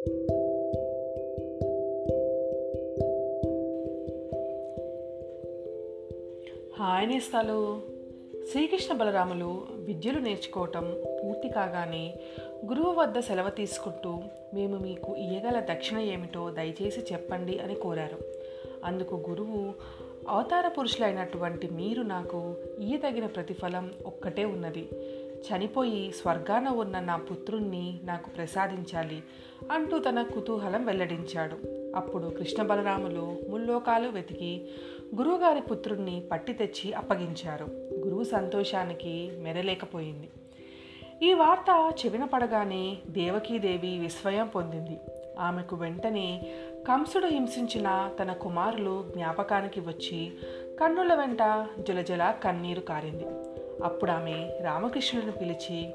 Hi నేస్తాలు. Srikrishna బలరాములు విద్యలు నేర్చుకోవటం పూర్తి కాగానే గురువు వద్ద సెలవు తీసుకుంటూ మేము మీకు ఇయ్యగల దక్షిణ ఏమిటో దయచేసి చెప్పండి అని కోరారు. అందుకు గురువు అవతార పురుషులైనటువంటి మీరు నాకు ఇయ్యదగిన ప్రతిఫలం ఒక్కటే ఉన్నది. చనిపోయి స్వర్గాన ఉన్న నా పుత్రుణ్ణి నాకు ప్రసాదించాలి అంటూ తన కుతూహలం వెల్లడించాడు. అప్పుడు కృష్ణ బలరాములు ముల్లోకాలు వెతికి గురువుగారి పుత్రుణ్ణి పట్టి తెచ్చి అప్పగించారు. గురువు సంతోషానికి మెరలేకపోయింది. ఈ వార్త చెవిన పడగానే దేవకీదేవి విస్మయం పొందింది. ఆమెకు వెంటనే కంసుడు హింసించిన తన కుమారులు జ్ఞాపకానికి వచ్చి కన్నుల వెంట జలజల కన్నీరు కారింది. అప్పుడు ఆమె రామకృష్ణుడిని పిలిచి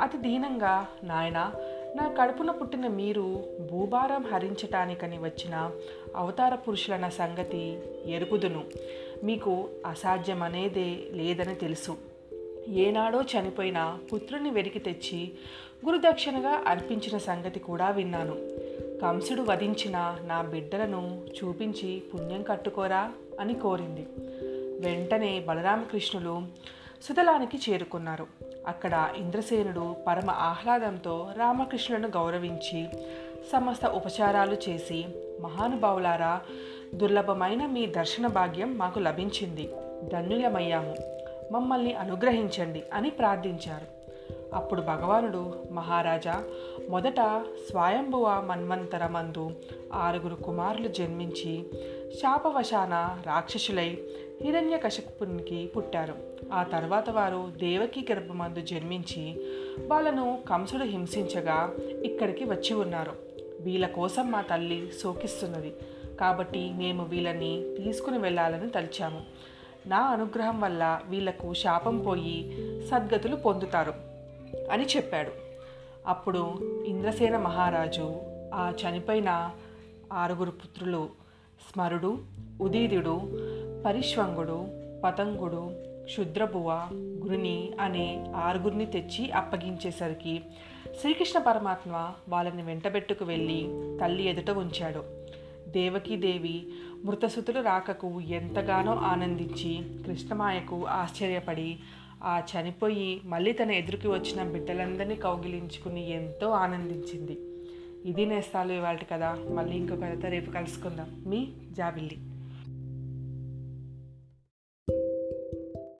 అతి దీనంగా నాయన నా కడుపున పుట్టిన మీరు భూభారం హరించటానికని వచ్చిన అవతార పురుషులన్న సంగతి ఎరుగుదును. మీకు అసాధ్యమనేదే లేదని తెలుసు. ఏనాడో చనిపోయిన పుత్రుని వెలికి తెచ్చి గురుదక్షిణగా అర్పించిన సంగతి కూడా విన్నాను. కంసుడు వధించిన నా బిడ్డలను చూపించి పుణ్యం కట్టుకోరా? అని కోరింది. వెంటనే బలరామకృష్ణులు సుతలానికి చేరుకున్నారు. అక్కడ ఇంద్రసేనుడు పరమ ఆహ్లాదంతో రామకృష్ణులను గౌరవించి సమస్త ఉపచారాలు చేసి మహానుభావులారా దుర్లభమైన మీ దర్శన భాగ్యం మాకు లభించింది. ధన్యులమయ్యాము. మమ్మల్ని అనుగ్రహించండి అని ప్రార్థించారు. అప్పుడు భగవానుడు మహారాజా మొదట స్వయంభువ మన్వంతరమందు ఆరుగురు కుమారులు జన్మించి శాపవశాన రాక్షసులై హిరణ్యకశపునికి పుట్టారు. ఆ తర్వాత వారు దేవకి గర్భమందు జన్మించి వాళ్ళను కంసుడు హింసించగా ఇక్కడికి వచ్చి ఉన్నారు. వీళ్ళ కోసం మా తల్లి శోకిస్తున్నది. కాబట్టి మేము వీళ్ళని తీసుకుని వెళ్ళాలని తలిచాము. నా అనుగ్రహం వల్ల వీళ్ళకు శాపం పోయి సద్గతులు పొందుతారు అని చెప్పాడు. అప్పుడు ఇంద్రసేన మహారాజు ఆ చనిపోయిన ఆరుగురు పుత్రులు స్మరుడు ఉదీదుడు పరిష్వంగుడు పతంగుడు క్షుద్రభువ గురుని అనే ఆరుగురిని తెచ్చి అప్పగించేసరికి శ్రీకృష్ణ పరమాత్మ వాళ్ళని వెంటబెట్టుకు వెళ్ళి తల్లి ఎదుట ఉంచాడు. దేవకీదేవి మృతసుతులు రాకకు ఎంతగానో ఆనందించి కృష్ణమాయకు ఆశ్చర్యపడి ఆ చనిపోయి మళ్ళీ తన ఎదురుకి వచ్చిన బిడ్డలందరినీ కౌగిలించుకుని ఎంతో ఆనందించింది. ఇది నేస్తాలు ఇవాళ కదా మళ్ళీ ఇంకొక కథ రేపు కలుసుకుందాం. మీ జాబిల్లి